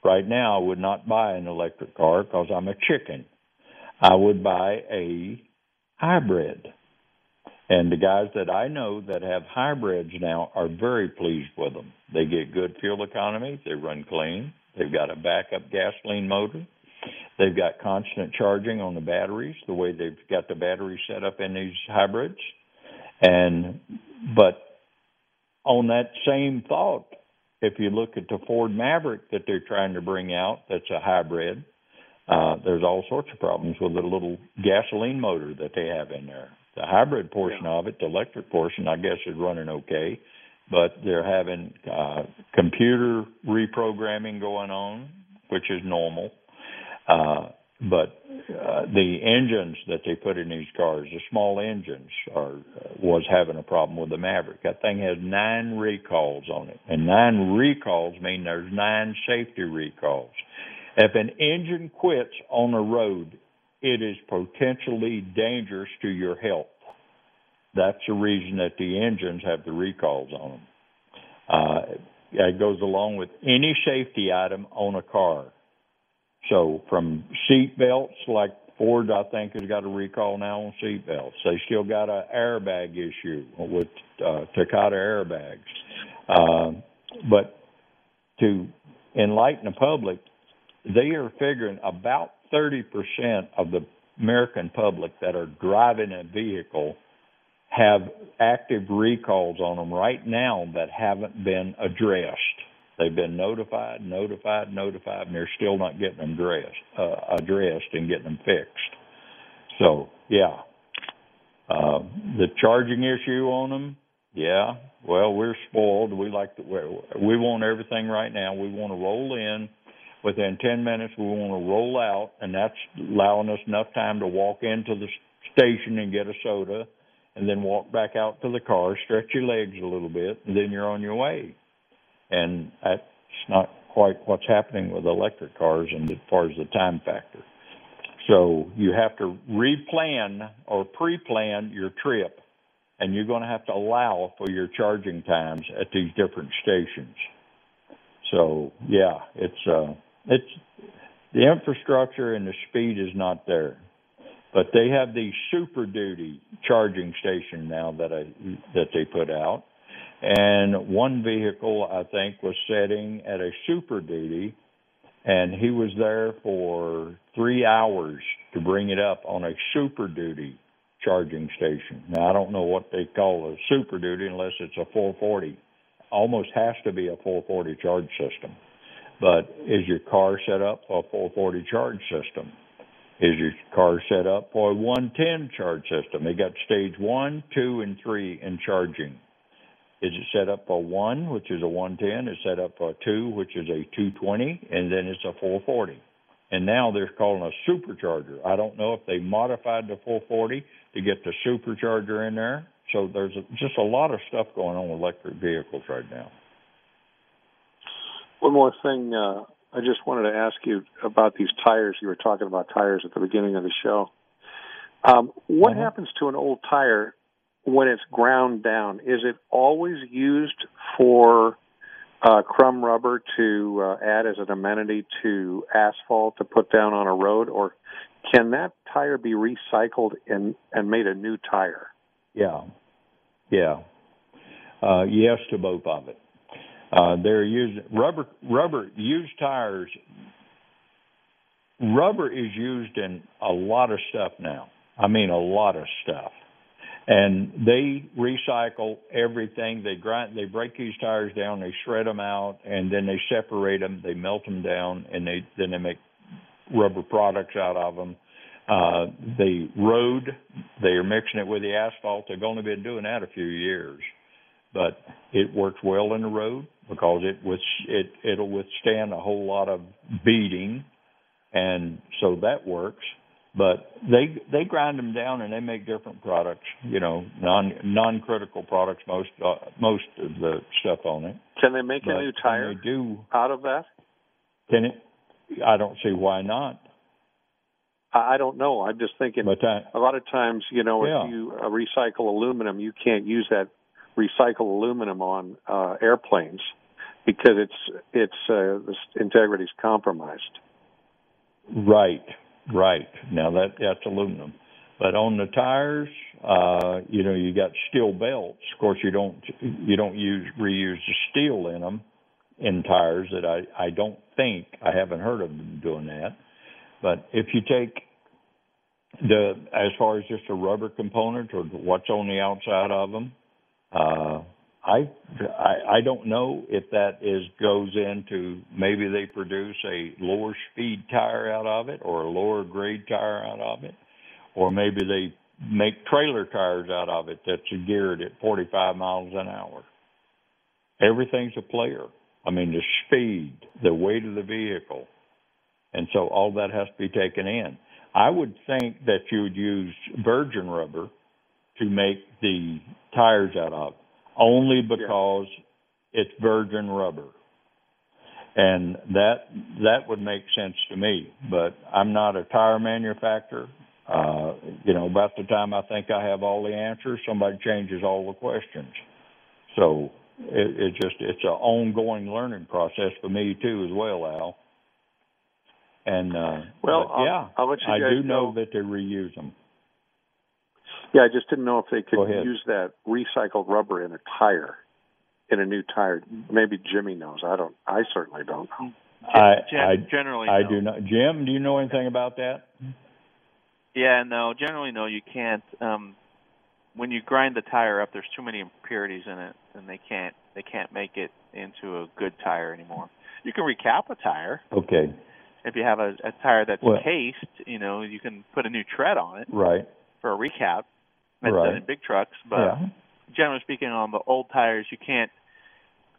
Right now, I would not buy an electric car because I'm a chicken. I would buy a hybrid. And the guys that I know that have hybrids now are very pleased with them. They get good fuel economy, they run clean, they've got a backup gasoline motor, they've got constant charging on the batteries, the way they've got the batteries set up in these hybrids. And but on that same thought, if you look at the Ford Maverick that they're trying to bring out, that's a hybrid. Uh, there's all sorts of problems with the little gasoline motor that they have in there. The hybrid portion of it, the electric portion, I guess, is running okay, but they're having uh, computer reprogramming going on, which is normal. Uh, but uh, the engines that they put in these cars, the small engines, are was having a problem with the Maverick. That thing has nine recalls on it, and nine recalls mean there's nine safety recalls. If an engine quits on a road, it is potentially dangerous to your health. That's the reason that the engines have the recalls on them. Uh, it goes along with any safety item on a car. So from seat belts, like Ford, I think has got a recall now on seat belts. They still got an airbag issue with uh, Takata airbags. Uh, but to enlighten the public, they are figuring about 30% of the American public that are driving a vehicle have active recalls on them right now that haven't been addressed. They've been notified, notified, notified, and they're still not getting them addressed, uh, addressed and getting them fixed. So, yeah. Uh, the charging issue on them, yeah. Well, we're spoiled. We like to, we want everything right now. We want to roll in within 10 minutes. We want to roll out, and that's allowing us enough time to walk into the station and get a soda, and then walk back out to the car, stretch your legs a little bit, and then you're on your way and that's not quite what's happening with electric cars and as far as the time factor. So you have to replan or pre-plan your trip, and you're going to have to allow for your charging times at these different stations. So yeah, it's uh, it's the infrastructure and the speed is not there, but they have these super duty charging station now that I that they put out, and one vehicle, I think, was setting at a super duty, and he was there for three hours to bring it up on a super duty charging station. Now, I don't know what they call a super duty unless it's a 440. Almost has to be a 440 charge system. But is your car set up for a 440 charge system? Is your car set up for a 110 charge system? They got stage one, two, and three in charging. Is it set up for one, which is a 110? Is set up for two, which is a 220, and then it's a 440. And now they're calling a supercharger. I don't know if they modified the 440 to get the supercharger in there. So there's just a lot of stuff going on with electric vehicles right now. One more thing, uh, I just wanted to ask you about these tires. You were talking about tires at the beginning of the show. Um, what uh-huh. happens to an old tire when it's ground down, is it always used for uh, crumb rubber to uh, add as an amenity to asphalt to put down on a road, or can that tire be recycled and and made a new tire? Yeah, yeah, uh, yes to both of it. Uh, they're using rubber. Rubber used tires. Rubber is used in a lot of stuff now. I mean, a lot of stuff and they recycle everything. They grind, they break these tires down, they shred them out, and then they separate them. They melt them down, and they then they make rubber products out of them. Uh, the road, they are mixing it with the asphalt. They've only been doing that a few years, but it works well in the road because it with it it'll withstand a whole lot of beating, and so that works but they they grind them down and they make different products. You know, non non critical products. Most uh, most of the stuff on it. Can they make but a new tire? They do out of that. Can it? I don't see why not. I don't know. I'm just thinking. But a lot of times, you know, yeah. if you uh, recycle aluminum, you can't use that recycled aluminum on uh, airplanes because it's it's uh, the integrity is compromised. Right, Right. Now that that's aluminum. But on the tires, uh, you know, you got steel belts. Of course, you don't you don't use reuse the steel in them in tires. That I I don't think I haven't heard of them doing that. But if you take the as far as just a rubber component or what's on the outside of them, uh, I, I I don't know if that is goes into maybe they produce a lower speed tire out of it or a lower grade tire out of it, or maybe they make trailer tires out of it that's geared at 45 miles an hour. Everything's a player. I mean, the speed, the weight of the vehicle, and so all that has to be taken in. I would think that you would use virgin rubber to make the tires out of, only because yeah. it's virgin rubber and that that would make sense to me. But I'm not a tire manufacturer. Uh, you know, about the time I think I have all the answers, somebody changes all the questions. So it, it just it's an ongoing learning process for me too as well, Al. And uh, well, I'll, yeah, I'll you I do know, know that they reuse them. Yeah, I just didn't know if they could use that recycled rubber in a tire in a new tire. Maybe Jimmy knows. I don't. I certainly don't know. I, Gen- I generally I no. do not. Jim, do you know anything about that? Yeah, no. Generally, no. You can't. Um, when you grind the tire up, there's too many impurities in it, and they can't they can't make it into a good tire anymore. You can recap a tire. Okay. If you have a, a tire that's Well- cased, you know, you can put a new tread on it Right. for a recap. That's Right. done in big trucks, but yeah. generally speaking, on the old tires, you can't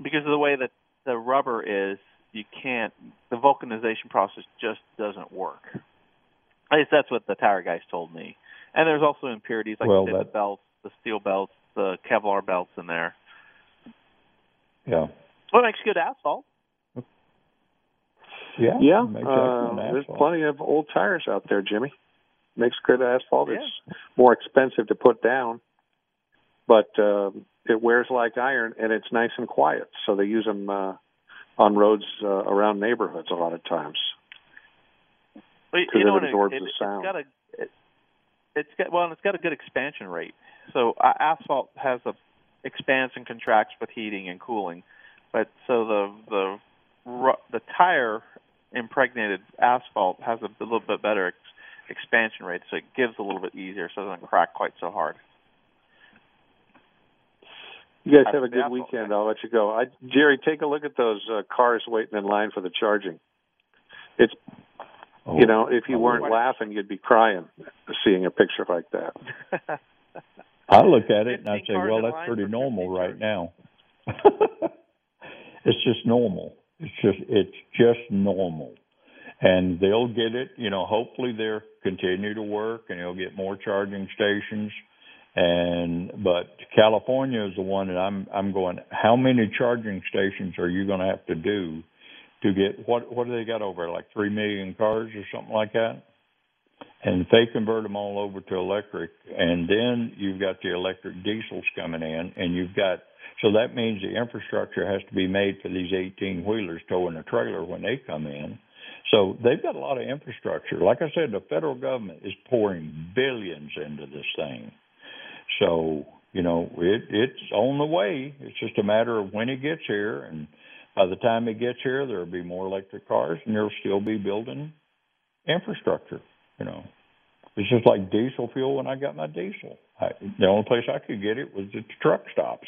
because of the way that the rubber is. You can't. The vulcanization process just doesn't work. At least that's what the tire guys told me. And there's also impurities like Well, said, that- the belts, the steel belts, the Kevlar belts in there. Yeah. What makes good asphalt? Yeah. Yeah, uh, there's plenty of old tires out there, Jimmy. Makes good asphalt. Yeah. It's more expensive to put down, but uh, it wears like iron, and it's nice and quiet. So they use them uh, on roads uh, around neighborhoods a lot of times. Well, you- know it absorbs it, the it's sound. got a it, it's got well, and it's got a good expansion rate. So uh, asphalt has a expands and contracts with heating and cooling, but so the the the tire impregnated asphalt has a, little bit better expansion rate, so it gives a little bit easier, so it doesn't crack quite so hard. You guys have a good weekend. I'll let you go. I, Jerry, take a look at those uh, cars waiting in line for the charging. It's Oh, you know, if you oh, weren't laughing, you'd be crying seeing a picture like that. I look at it and I 15 say, well, that's pretty normal right now. it's just normal. It's just it's just normal, and they'll get it. You know, hopefully they'll continue to work and they'll get more charging stations. And but California is the one that I'm I'm going. How many charging stations are you going to have to do to get what what do they got over like three million cars or something like that? and if they convert them all over to electric, and then you've got the electric diesels coming in, and you've got so that means the infrastructure has to be made for these 18 wheelers towing a trailer when they come in. So they've got a lot of infrastructure. Like I said, the federal government is pouring billions into this thing. So you know it it's on the way. It's just a matter of when it gets here, and by the time it gets here, there'll be more electric cars, and they'll still be building infrastructure. You know, it's just like diesel fuel when I got my diesel. I, the only place I could get it was at the truck stops,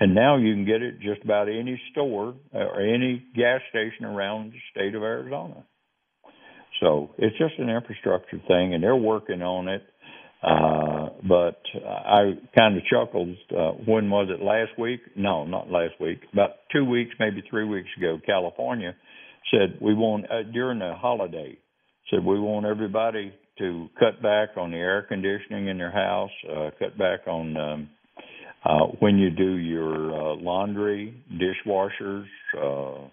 and now you can get it just about any store uh, or any gas station around the state of Arizona. So it's just an infrastructure thing, and they're working on it. Uh, but I kind of chuckled. Uh, when was it? Last week? No, not last week. About two weeks, maybe three weeks ago, California said we want uh, during the holiday said we want everybody to cut back on the air conditioning in their house, uh, cut back on um, uh, when you do your uh, laundry, dishwashers, uh,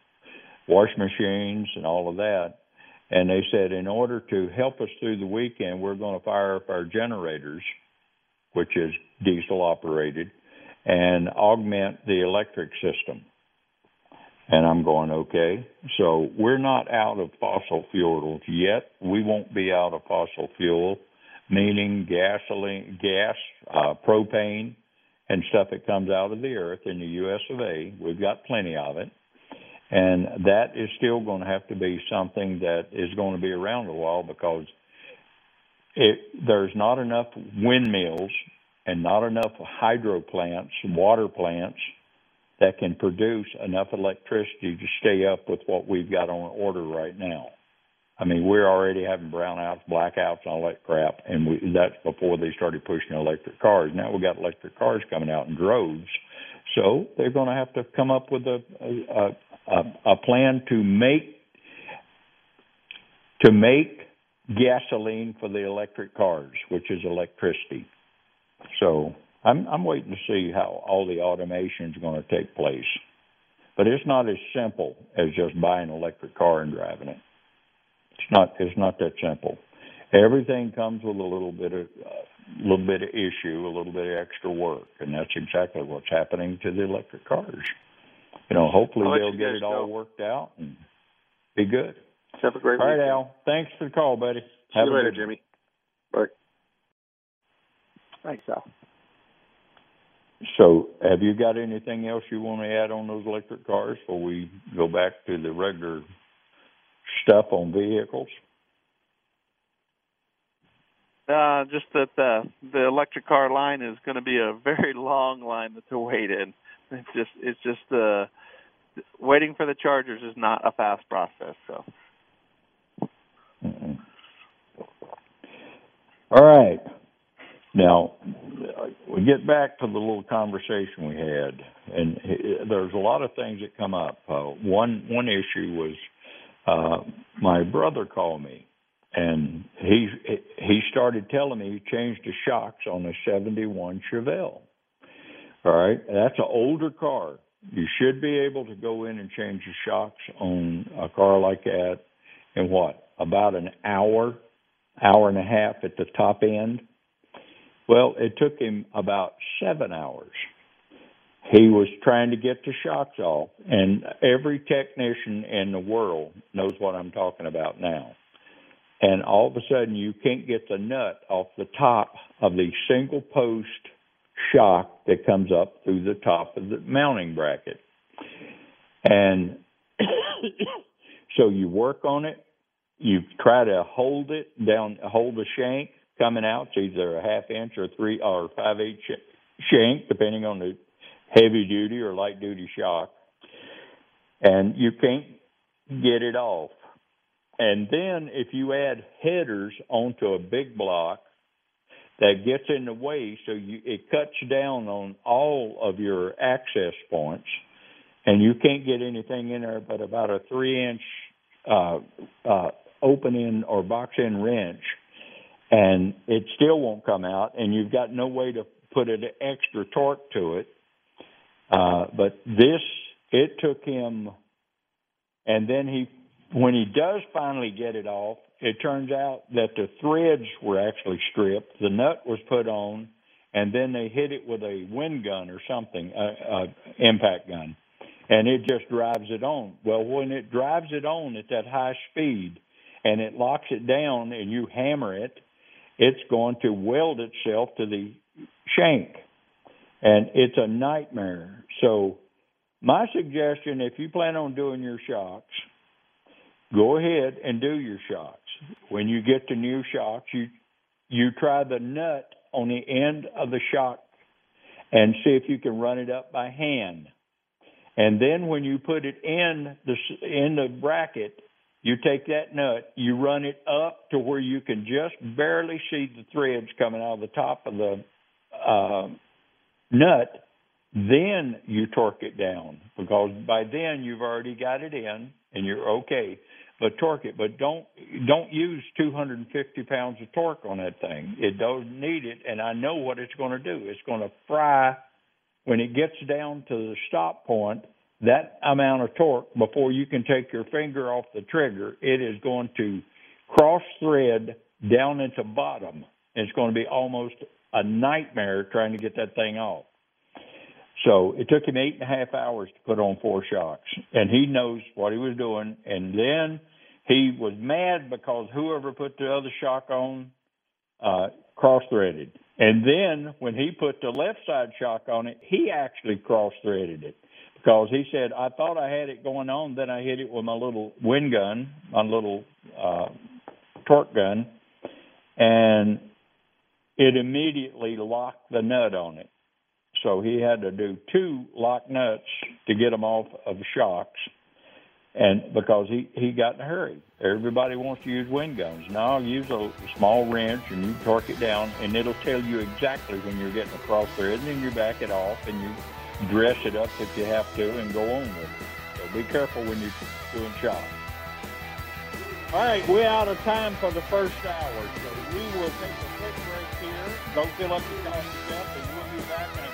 wash machines, and all of that. And they said in order to help us through the weekend, we're going to fire up our generators, which is diesel operated, and augment the electric system. And I'm going, okay. So we're not out of fossil fuels yet. We won't be out of fossil fuel, meaning gasoline, gas, uh, propane, and stuff that comes out of the earth in the U.S. of A. We've got plenty of it. And that is still going to have to be something that is going to be around a while because it, there's not enough windmills and not enough hydro plants, water plants that can produce enough electricity to stay up with what we've got on order right now. I mean, we're already having brownouts, blackouts, and all that crap, and we, that's before they started pushing electric cars. Now we've got electric cars coming out in droves, so they're going to have to come up with a a, a, a plan to make to make gasoline for the electric cars, which is electricity. So I'm I'm waiting to see how all the automation is going to take place. But it's not as simple as just buying an electric car and driving it. It's not it's not that simple. Everything comes with a little bit of a uh, little bit of issue, a little bit of extra work, and that's exactly what's happening to the electric cars. You know, hopefully they'll get it all worked out and be good. Have a great All right, weekend. Al. Thanks for the call, buddy. See Have you a later, good Jimmy. Bye. Thanks, Al. So, have you got anything else you want to add on those electric cars before we go back to the regular stuff on vehicles? Uh, just that the the electric car line is going to be a very long line to wait in. It's just it's just uh, waiting for the chargers is not a fast process. So. All right. Now, we get back to the little conversation we had, and there's a lot of things that come up. Uh, one one issue was uh, my brother called me, and he he started telling me he changed the shocks on a '71 Chevelle. All right, that's an older car. You should be able to go in and change the shocks on a car like that in what about an hour, hour and a half at the top end. Well, it took him about seven hours. He was trying to get the shocks off, and every technician in the world knows what I'm talking about now. And all of a sudden, you can't get the nut off the top of the single post shock that comes up through the top of the mounting bracket. And so you work on it, you try to hold it down, hold the shank coming out. It's either a half inch or three or five eight shank, depending on the heavy duty or light duty shock. And you can't get it off. And then if you add headers onto a big block that gets in the way, so you, it cuts down on all of your access points, and you can't get anything in there but about a three inch uh, uh, open in or box in wrench, and it still won't come out, and you've got no way to put an extra torque to it. Uh, but this, it took him, and then he, when he does finally get it off, it turns out that the threads were actually stripped, the nut was put on, and then they hit it with a wind gun or something, a, a impact gun, and it just drives it on. Well, when it drives it on at that high speed, and it locks it down, and you hammer it, it's going to weld itself to the shank, and it's a nightmare. So, my suggestion, if you plan on doing your shocks, go ahead and do your shocks. When you get the new shocks, you you try the nut on the end of the shock and see if you can run it up by hand. And then when you put it in the in the bracket, you take that nut, you run it up to where you can just barely see the threads coming out of the top of the uh, nut. Then you torque it down because by then you've already got it in and you're okay but torque it. But don't don't use 250 pounds of torque on that thing. It doesn't need it, and I know what it's going to do. It's going to fry when it gets down to the stop point. That amount of torque before you can take your finger off the trigger, it is going to cross thread down into bottom. It's going to be almost a nightmare trying to get that thing off. So it took him eight and a half hours to put on four shocks, and he knows what he was doing. And then he was mad because whoever put the other shock on uh, cross-threaded. And then when he put the left side shock on it, he actually cross-threaded it because he said, "I thought I had it going on, then I hit it with my little wind gun, my little uh, torque gun, and it immediately locked the nut on it." So he had to do two lock nuts to get them off of shocks, and because he he got in a hurry. Everybody wants to use wind guns. Now use a small wrench and you torque it down, and it'll tell you exactly when you're getting across there, and then you back it off and you dress it up if you have to, and go on with it. So be careful when you're doing shocks. All right, we're out of time for the first hour, so we will take a quick break here. Go fill up your coffee cup, and we'll be back